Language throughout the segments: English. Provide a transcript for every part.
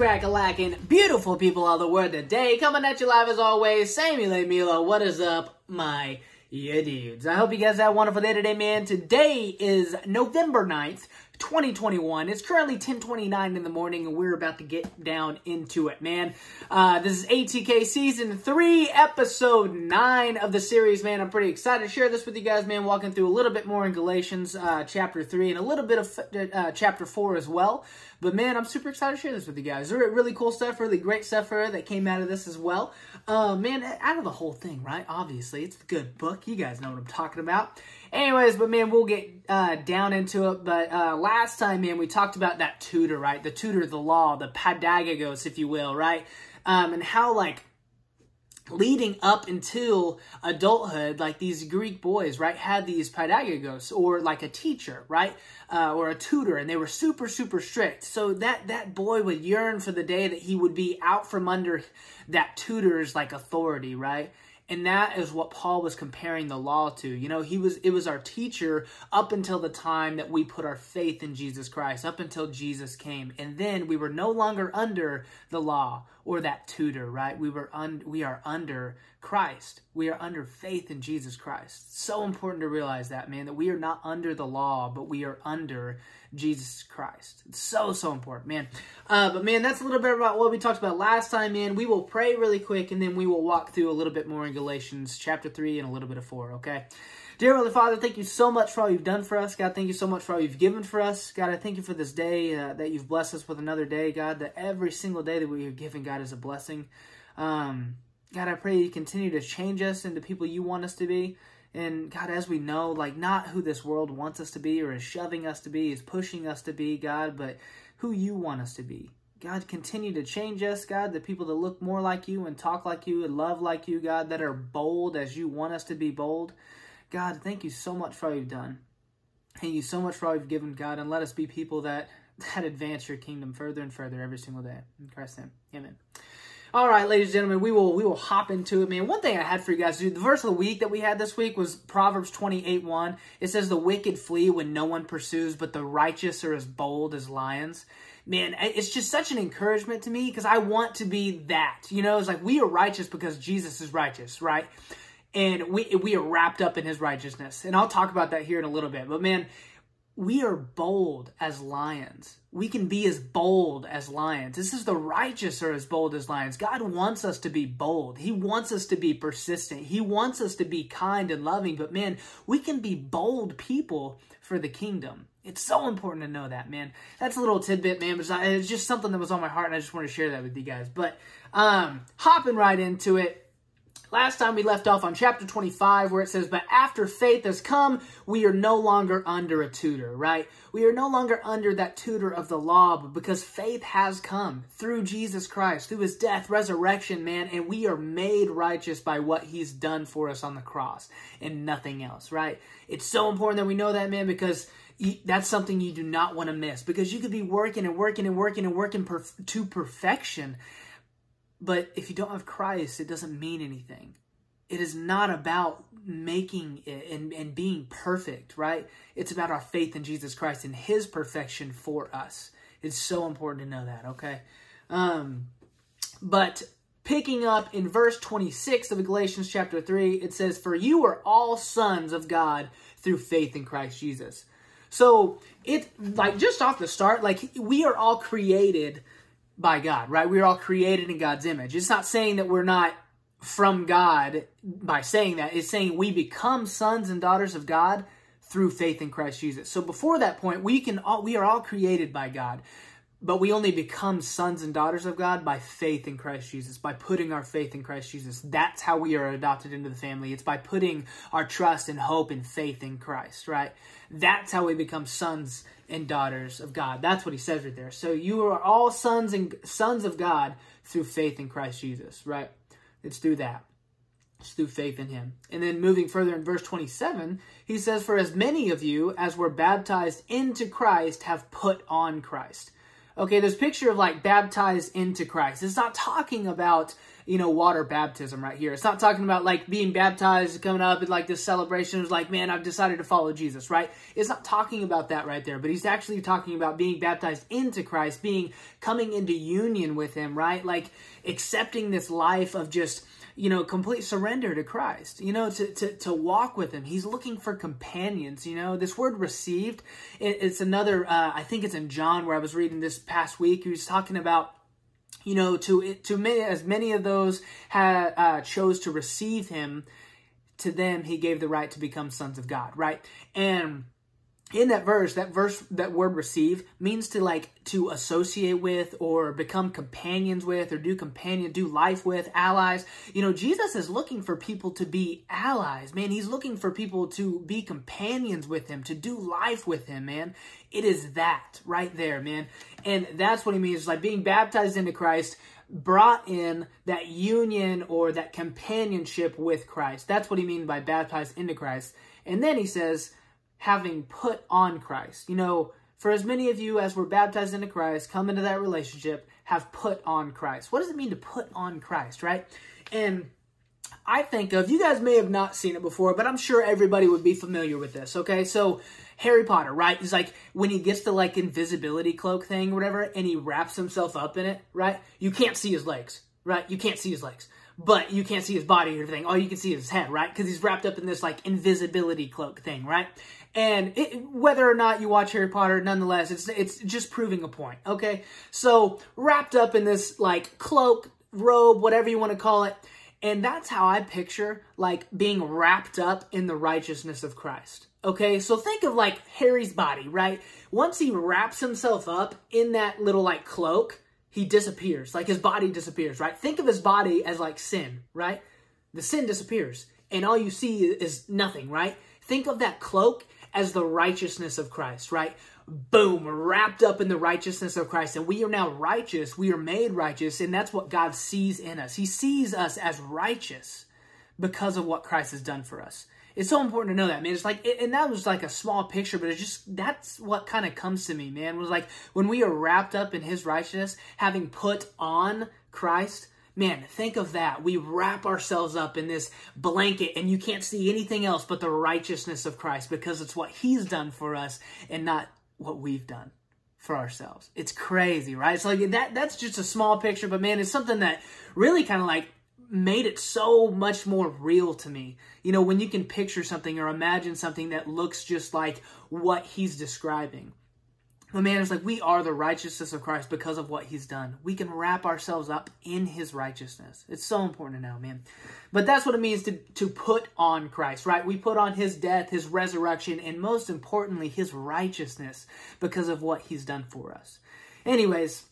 crack-a-lacking, beautiful people of the world today. Coming at you live as always, Samuel A. Milo. What is up, my yeah dudes? I hope you guys have a wonderful day today, man. Today is November 9th, 2021. It's currently 1029 in the morning, and we're about to get down into it, man. Uh, this is ATK Season 3, Episode 9 of the series, man. I'm pretty excited to share this with you guys, man. Walking through a little bit more in Galatians uh, Chapter 3 and a little bit of uh, Chapter 4 as well. But, man, I'm super excited to share this with you guys. There really cool stuff, really great stuff that came out of this as well. Uh, man, out of the whole thing, right? Obviously, it's a good book. You guys know what I'm talking about. Anyways, but man, we'll get uh, down into it. But uh, last time, man, we talked about that tutor, right? The tutor of the law, the pedagogos, if you will, right? Um, and how, like, leading up until adulthood, like these Greek boys, right, had these pedagogos or like a teacher, right, uh, or a tutor, and they were super, super strict. So that that boy would yearn for the day that he would be out from under that tutor's like authority, right. And that is what Paul was comparing the law to. You know, he was it was our teacher up until the time that we put our faith in Jesus Christ, up until Jesus came. And then we were no longer under the law or that tutor, right? We were un, we are under Christ. We are under faith in Jesus Christ. So important to realize that, man, that we are not under the law, but we are under Jesus Christ. So, so important, man. Uh, but, man, that's a little bit about what we talked about last time, man. We will pray really quick, and then we will walk through a little bit more in Galatians chapter 3 and a little bit of 4, okay? Dear Holy Father, thank you so much for all you've done for us. God, thank you so much for all you've given for us. God, I thank you for this day, uh, that you've blessed us with another day, God, that every single day that we are given, God, is a blessing. Um, God, I pray you continue to change us into people you want us to be. And God, as we know, like not who this world wants us to be or is shoving us to be, is pushing us to be, God, but who you want us to be. God, continue to change us, God, the people that look more like you and talk like you and love like you, God, that are bold as you want us to be bold. God, thank you so much for all you've done. Thank you so much for all you've given, God, and let us be people that, that advance your kingdom further and further every single day. In Christ's name, amen. All right, ladies and gentlemen, we will we will hop into it, man. One thing I had for you guys do, the verse of the week that we had this week was Proverbs 28, 1. It says, the wicked flee when no one pursues, but the righteous are as bold as lions. Man, it's just such an encouragement to me because I want to be that. You know, it's like we are righteous because Jesus is righteous, right? And we, we are wrapped up in his righteousness. And I'll talk about that here in a little bit. But man, we are bold as lions. We can be as bold as lions. This is the righteous are as bold as lions. God wants us to be bold. He wants us to be persistent. He wants us to be kind and loving. But man, we can be bold people for the kingdom. It's so important to know that, man. That's a little tidbit, man. It's just something that was on my heart, and I just want to share that with you guys. But um, hopping right into it, Last time we left off on chapter 25 where it says, But after faith has come, we are no longer under a tutor, right? We are no longer under that tutor of the law, but because faith has come through Jesus Christ, through his death, resurrection, man, and we are made righteous by what he's done for us on the cross and nothing else, right? It's so important that we know that, man, because that's something you do not want to miss because you could be working and working and working and working perf- to perfection but if you don't have Christ, it doesn't mean anything. It is not about making it and, and being perfect, right? It's about our faith in Jesus Christ and his perfection for us. It's so important to know that, okay? Um, but picking up in verse 26 of Galatians chapter 3, it says, For you are all sons of God through faith in Christ Jesus. So it like just off the start, like we are all created by God, right? We're all created in God's image. It's not saying that we're not from God by saying that. It's saying we become sons and daughters of God through faith in Christ Jesus. So before that point, we can all, we are all created by God. But we only become sons and daughters of God by faith in Christ Jesus, by putting our faith in Christ Jesus. That's how we are adopted into the family. It's by putting our trust and hope and faith in Christ, right? That's how we become sons and daughters of God. That's what he says right there. So you are all sons and sons of God through faith in Christ Jesus, right? It's through that. It's through faith in him. And then moving further in verse 27, he says, For as many of you as were baptized into Christ have put on Christ. Okay, this picture of like baptized into Christ. It's not talking about, you know, water baptism right here. It's not talking about like being baptized, coming up and like this celebration is like, man, I've decided to follow Jesus, right? It's not talking about that right there, but he's actually talking about being baptized into Christ, being coming into union with him, right? Like accepting this life of just you know, complete surrender to Christ, you know, to, to, to walk with him. He's looking for companions, you know. This word received, it, it's another, uh, I think it's in John where I was reading this past week. He was talking about you know, to to many as many of those had uh, chose to receive him, to them he gave the right to become sons of God, right? And in that verse, that verse, that word receive means to like to associate with or become companions with or do companion, do life with, allies. You know, Jesus is looking for people to be allies, man. He's looking for people to be companions with him, to do life with him, man. It is that right there, man. And that's what he means. like being baptized into Christ brought in that union or that companionship with Christ. That's what he means by baptized into Christ. And then he says, having put on Christ. You know, for as many of you as were baptized into Christ, come into that relationship, have put on Christ. What does it mean to put on Christ, right? And I think of, you guys may have not seen it before, but I'm sure everybody would be familiar with this, okay? So, Harry Potter, right? He's like, when he gets the like invisibility cloak thing whatever, and he wraps himself up in it, right? You can't see his legs, right? You can't see his legs but you can't see his body or anything. All you can see is his head, right? Because he's wrapped up in this like invisibility cloak thing, right? And it, whether or not you watch Harry Potter, nonetheless, it's it's just proving a point. Okay, so wrapped up in this like cloak, robe, whatever you want to call it, and that's how I picture like being wrapped up in the righteousness of Christ. Okay, so think of like Harry's body, right? Once he wraps himself up in that little like cloak, he disappears. Like his body disappears, right? Think of his body as like sin, right? The sin disappears, and all you see is nothing, right? Think of that cloak as the righteousness of Christ, right? Boom, wrapped up in the righteousness of Christ. And we are now righteous. We are made righteous. And that's what God sees in us. He sees us as righteous because of what Christ has done for us. It's so important to know that, man. It's like, and that was like a small picture, but it's just, that's what kind of comes to me, man. It was like when we are wrapped up in his righteousness, having put on Christ, Man, think of that. We wrap ourselves up in this blanket and you can't see anything else but the righteousness of Christ because it's what he's done for us and not what we've done for ourselves. It's crazy, right? So like that that's just a small picture, but man, it's something that really kind of like made it so much more real to me. You know, when you can picture something or imagine something that looks just like what he's describing. But man, is like we are the righteousness of Christ because of what he's done. We can wrap ourselves up in his righteousness. It's so important to know, man. But that's what it means to, to put on Christ, right? We put on his death, his resurrection, and most importantly, his righteousness because of what he's done for us. Anyways,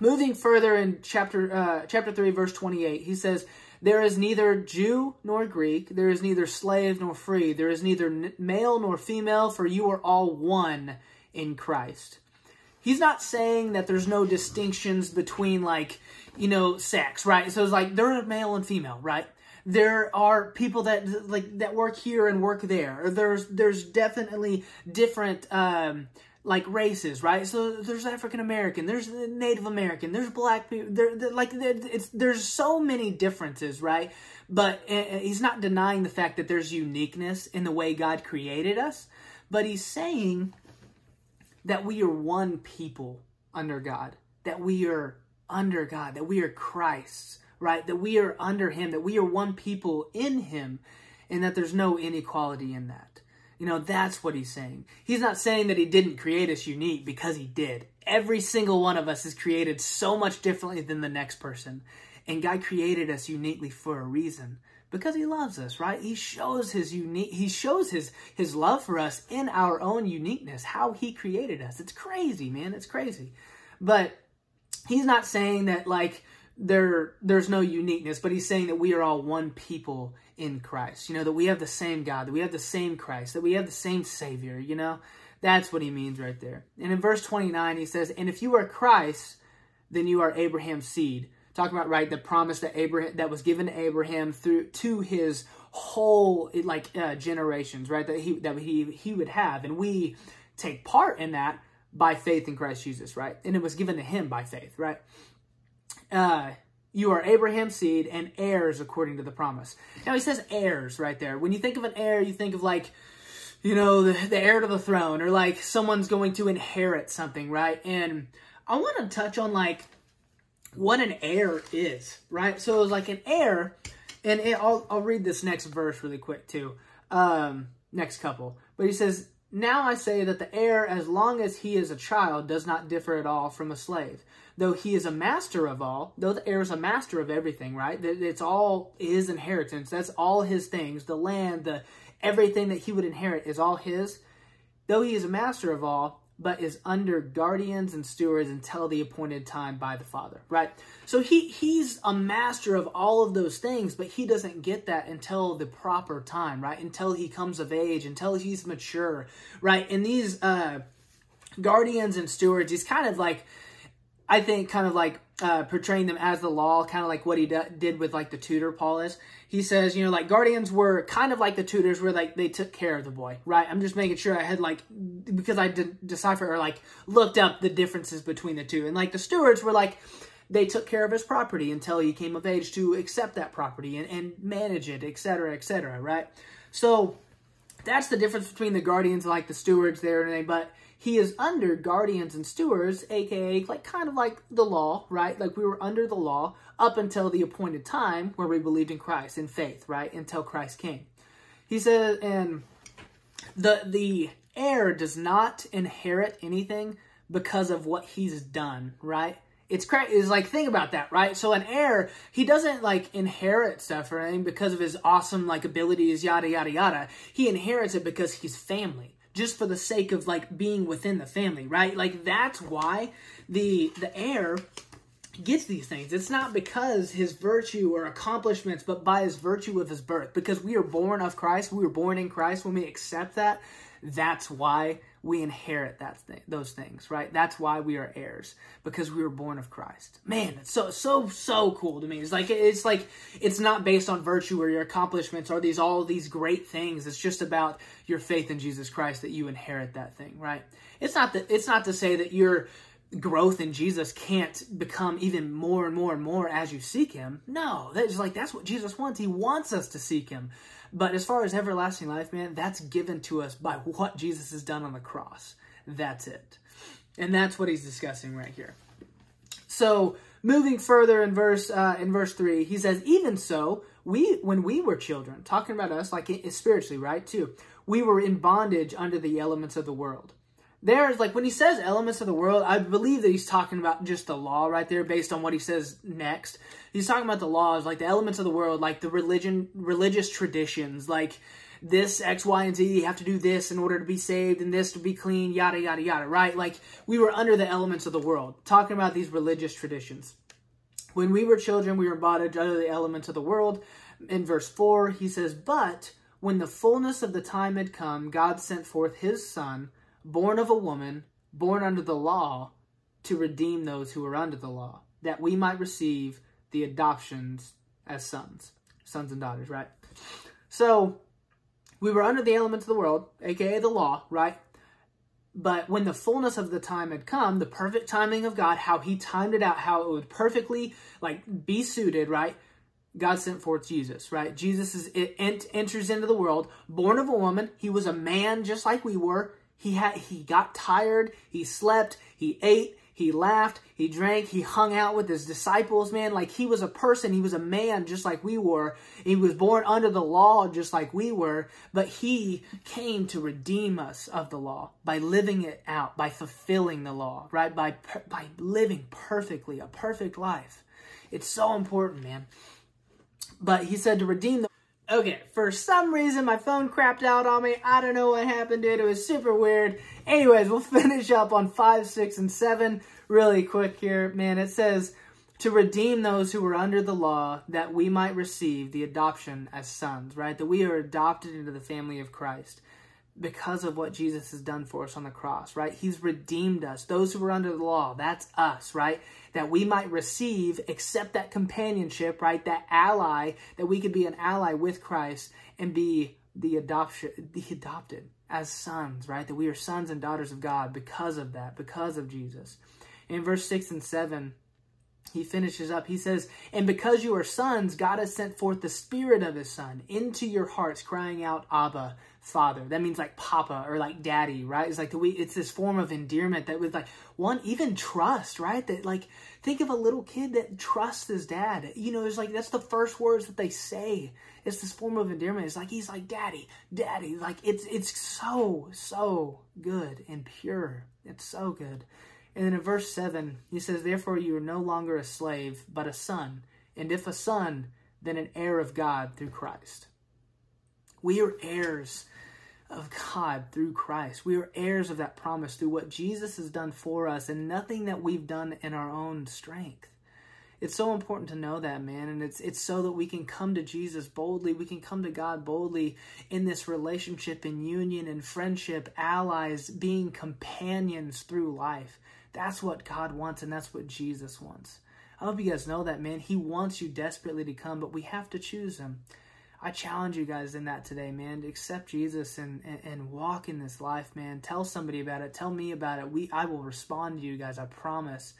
moving further in chapter uh, chapter 3, verse 28, he says, there is neither Jew nor Greek. There is neither slave nor free. There is neither male nor female, for you are all one in Christ. He's not saying that there's no distinctions between like, you know, sex, right? So it's like there are male and female, right? There are people that like that work here and work there. There's there's definitely different um like races, right? So there's African American, there's Native American, there's black people. There, like it's there's so many differences, right? But uh, he's not denying the fact that there's uniqueness in the way God created us, but he's saying that we are one people under God, that we are under God, that we are Christ's, right? That we are under Him, that we are one people in Him, and that there's no inequality in that. You know, that's what he's saying. He's not saying that he didn't create us unique because he did. Every single one of us is created so much differently than the next person. And God created us uniquely for a reason because he loves us, right? He shows his unique he shows his his love for us in our own uniqueness, how he created us. It's crazy, man. It's crazy. But he's not saying that like there there's no uniqueness, but he's saying that we are all one people in Christ. You know, that we have the same God, that we have the same Christ, that we have the same Savior, you know? That's what he means right there. And in verse 29, he says, And if you are Christ, then you are Abraham's seed talking about right the promise that Abraham that was given to Abraham through to his whole like uh, generations, right? That he that he he would have, and we take part in that by faith in Christ Jesus, right? And it was given to him by faith, right? Uh, you are Abraham's seed and heirs according to the promise. Now he says heirs right there. When you think of an heir, you think of like, you know, the, the heir to the throne or like someone's going to inherit something, right? And I want to touch on like what an heir is, right? So it was like an heir, and it, I'll, I'll read this next verse really quick too. Um, next couple. But he says, Now I say that the heir, as long as he is a child, does not differ at all from a slave. Though he is a master of all, though the heir is a master of everything, right? That it's all his inheritance. That's all his things. The land, the everything that he would inherit is all his. Though he is a master of all, but is under guardians and stewards until the appointed time by the Father, right? So he he's a master of all of those things, but he doesn't get that until the proper time, right? Until he comes of age, until he's mature, right? And these uh, guardians and stewards, he's kind of like, I think, kind of like uh, portraying them as the law, kind of like what he did with like the tutor Paulus. he says, you know, like guardians were kind of like the tutors where like they took care of the boy, right? I'm just making sure I had like because I did decipher or like looked up the differences between the two. And like the stewards were like they took care of his property until he came of age to accept that property and, and manage it, etc., etc., right? So that's the difference between the guardians and like the stewards there and everything, but he is under guardians and stewards, aka like kind of like the law, right? Like we were under the law up until the appointed time where we believed in Christ in faith, right? Until Christ came. He says, and the the heir does not inherit anything because of what he's done, right? It's crazy. It's like think about that, right? So an heir, he doesn't like inherit stuff or anything because of his awesome like abilities, yada yada yada. He inherits it because he's family just for the sake of like being within the family, right? Like that's why the the heir gets these things. It's not because his virtue or accomplishments, but by his virtue of his birth. Because we are born of Christ, we were born in Christ. When we accept that, that's why we inherit that those things, right? That's why we are heirs because we were born of Christ. Man, it's so so so cool to me. It's like it's like it's not based on virtue or your accomplishments or these all these great things. It's just about your faith in Jesus Christ that you inherit that thing, right? It's not that it's not to say that your growth in Jesus can't become even more and more and more as you seek him. No, that's like that's what Jesus wants. He wants us to seek him. But as far as everlasting life, man, that's given to us by what Jesus has done on the cross. That's it. And that's what he's discussing right here. So, moving further in verse uh, in verse 3, he says, "Even so, we when we were children, talking about us like spiritually, right? Too. We were in bondage under the elements of the world." There's like when he says elements of the world, I believe that he's talking about just the law right there based on what he says next. He's talking about the laws, like the elements of the world, like the religion, religious traditions, like this X, Y, and Z, you have to do this in order to be saved and this to be clean, yada, yada, yada, right? Like we were under the elements of the world, talking about these religious traditions. When we were children, we were bondage under the elements of the world. In verse 4, he says, But when the fullness of the time had come, God sent forth his son born of a woman, born under the law, to redeem those who are under the law, that we might receive the adoptions as sons, sons and daughters, right? So we were under the elements of the world, aka the law, right? But when the fullness of the time had come, the perfect timing of God, how he timed it out, how it would perfectly like be suited, right? God sent forth Jesus, right? Jesus is it enters into the world, born of a woman. He was a man just like we were. He had he got tired, he slept, he ate, he laughed, he drank, he hung out with his disciples, man. Like he was a person, he was a man just like we were. He was born under the law just like we were, but he came to redeem us of the law by living it out, by fulfilling the law, right? By by living perfectly, a perfect life. It's so important, man. But he said to redeem the Okay, for some reason my phone crapped out on me. I don't know what happened to it. It was super weird. Anyways, we'll finish up on 5, 6, and 7 really quick here. Man, it says, to redeem those who were under the law, that we might receive the adoption as sons, right? That we are adopted into the family of Christ. Because of what Jesus has done for us on the cross, right? He's redeemed us. Those who were under the law, that's us, right? That we might receive, accept that companionship, right? That ally, that we could be an ally with Christ and be the adoption, the adopted as sons, right? That we are sons and daughters of God because of that, because of Jesus. In verse 6 and 7, he finishes up. He says, And because you are sons, God has sent forth the Spirit of His Son into your hearts, crying out, Abba, Father. That means like Papa or like Daddy, right? It's like the we. It's this form of endearment that with like one even trust, right? That like think of a little kid that trusts his dad. You know, it's like that's the first words that they say. It's this form of endearment. It's like he's like Daddy, Daddy. Like it's it's so so good and pure. It's so good. And then in verse 7, he says, Therefore you are no longer a slave, but a son. And if a son, then an heir of God through Christ. We are heirs of God through Christ. We are heirs of that promise through what Jesus has done for us and nothing that we've done in our own strength. It's so important to know that, man, and it's it's so that we can come to Jesus boldly, we can come to God boldly in this relationship in union and friendship, allies, being companions through life. That's what God wants, and that's what Jesus wants. I hope you guys know that, man. He wants you desperately to come, but we have to choose Him. I challenge you guys in that today, man. Accept Jesus and, and, and, walk in this life, man. Tell somebody about it. Tell me about it. We I will respond to you guys, I promise.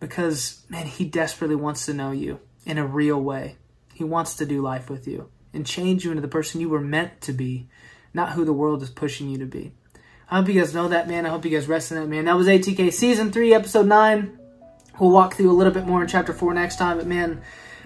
Because, man, He desperately wants to know you in a real way. He wants to do life with you and change you into the person you were meant to be, not who the world is pushing you to be. I hope you guys know that, man. I hope you guys rest in that, man. That was ATK Season 3, Episode 9. We'll walk through a little bit more in Chapter 4 next time, but man,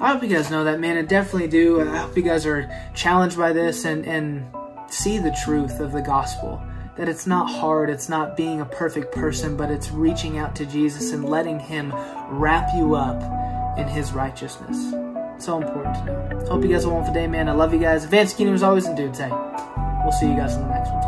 I hope you guys know that, man. I definitely do. I hope you guys are challenged by this and, and see the truth of the gospel. That it's not hard, it's not being a perfect person, but it's reaching out to Jesus and letting Him wrap you up in His righteousness. So important to know. Hope you guys have a wonderful day, man. I love you guys. Advanced Kingdom is always in dude say. We'll see you guys in the next one.